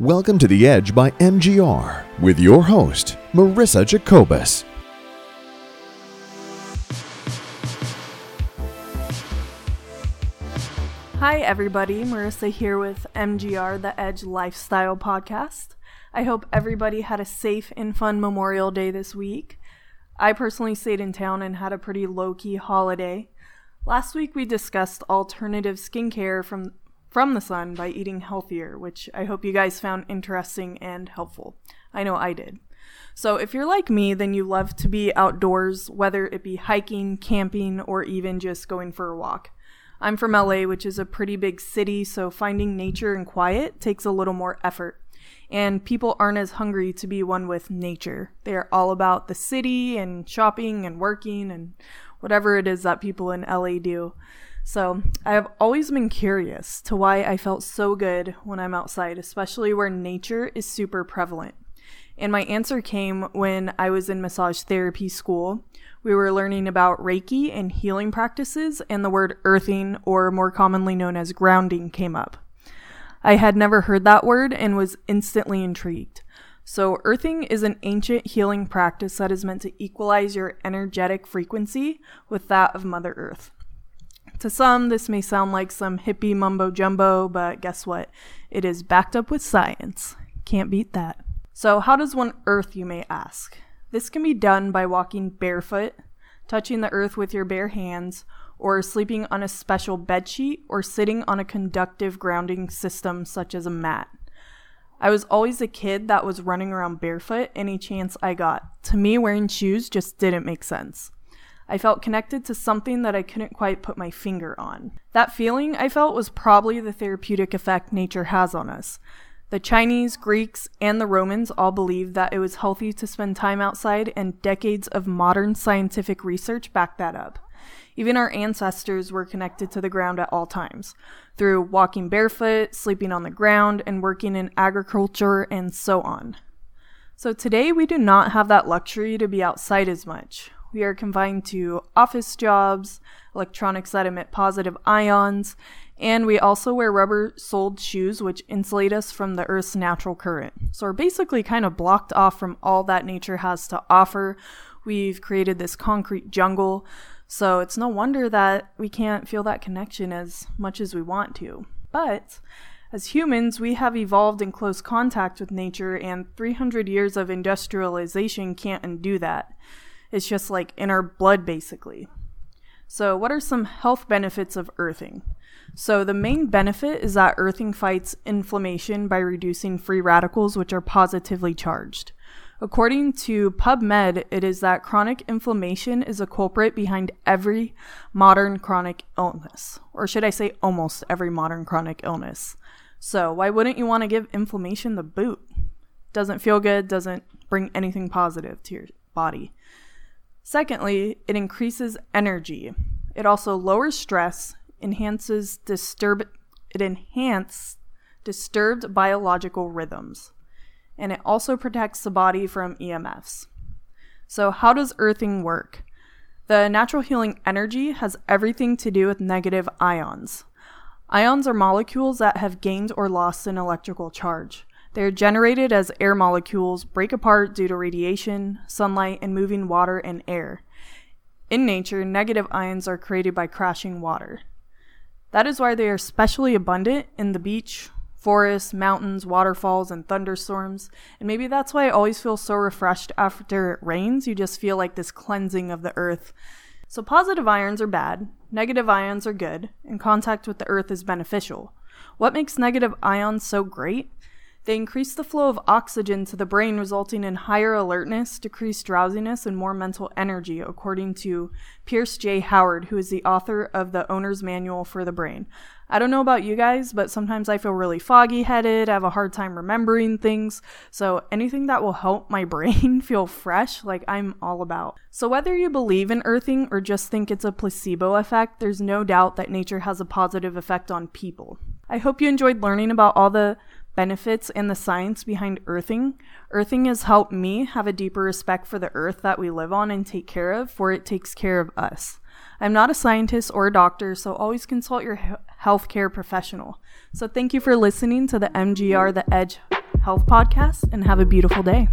Welcome to The Edge by MGR with your host, Marissa Jacobus. Hi, everybody. Marissa here with MGR, the Edge Lifestyle Podcast. I hope everybody had a safe and fun Memorial Day this week. I personally stayed in town and had a pretty low key holiday. Last week we discussed alternative skincare from from the sun by eating healthier, which I hope you guys found interesting and helpful. I know I did. So, if you're like me, then you love to be outdoors, whether it be hiking, camping, or even just going for a walk. I'm from LA, which is a pretty big city, so finding nature and quiet takes a little more effort. And people aren't as hungry to be one with nature. They're all about the city and shopping and working and whatever it is that people in LA do. So, I have always been curious to why I felt so good when I'm outside, especially where nature is super prevalent. And my answer came when I was in massage therapy school. We were learning about Reiki and healing practices, and the word earthing, or more commonly known as grounding, came up. I had never heard that word and was instantly intrigued. So, earthing is an ancient healing practice that is meant to equalize your energetic frequency with that of Mother Earth. To some, this may sound like some hippie mumbo jumbo, but guess what? It is backed up with science. Can't beat that. So, how does one earth, you may ask? This can be done by walking barefoot, touching the earth with your bare hands, or sleeping on a special bedsheet, or sitting on a conductive grounding system such as a mat. I was always a kid that was running around barefoot any chance I got. To me, wearing shoes just didn't make sense. I felt connected to something that I couldn't quite put my finger on. That feeling I felt was probably the therapeutic effect nature has on us. The Chinese, Greeks, and the Romans all believed that it was healthy to spend time outside, and decades of modern scientific research back that up. Even our ancestors were connected to the ground at all times through walking barefoot, sleeping on the ground, and working in agriculture, and so on. So today we do not have that luxury to be outside as much. We are confined to office jobs, electronics that emit positive ions, and we also wear rubber soled shoes which insulate us from the Earth's natural current. So we're basically kind of blocked off from all that nature has to offer. We've created this concrete jungle, so it's no wonder that we can't feel that connection as much as we want to. But as humans, we have evolved in close contact with nature, and 300 years of industrialization can't undo that. It's just like in our blood, basically. So, what are some health benefits of earthing? So, the main benefit is that earthing fights inflammation by reducing free radicals, which are positively charged. According to PubMed, it is that chronic inflammation is a culprit behind every modern chronic illness, or should I say almost every modern chronic illness. So, why wouldn't you want to give inflammation the boot? Doesn't feel good, doesn't bring anything positive to your body. Secondly, it increases energy. It also lowers stress, enhances disturb it enhance disturbed biological rhythms. And it also protects the body from EMFs. So how does earthing work? The natural healing energy has everything to do with negative ions. Ions are molecules that have gained or lost an electrical charge. They are generated as air molecules break apart due to radiation, sunlight, and moving water and air. In nature, negative ions are created by crashing water. That is why they are especially abundant in the beach, forests, mountains, waterfalls, and thunderstorms. And maybe that's why I always feel so refreshed after it rains. You just feel like this cleansing of the earth. So, positive ions are bad, negative ions are good, and contact with the earth is beneficial. What makes negative ions so great? They increase the flow of oxygen to the brain, resulting in higher alertness, decreased drowsiness, and more mental energy, according to Pierce J. Howard, who is the author of The Owner's Manual for the Brain. I don't know about you guys, but sometimes I feel really foggy headed, I have a hard time remembering things, so anything that will help my brain feel fresh, like I'm all about. So, whether you believe in earthing or just think it's a placebo effect, there's no doubt that nature has a positive effect on people. I hope you enjoyed learning about all the benefits and the science behind earthing. Earthing has helped me have a deeper respect for the earth that we live on and take care of, for it takes care of us. I'm not a scientist or a doctor, so always consult your healthcare professional. So thank you for listening to the MGR The Edge Health Podcast and have a beautiful day.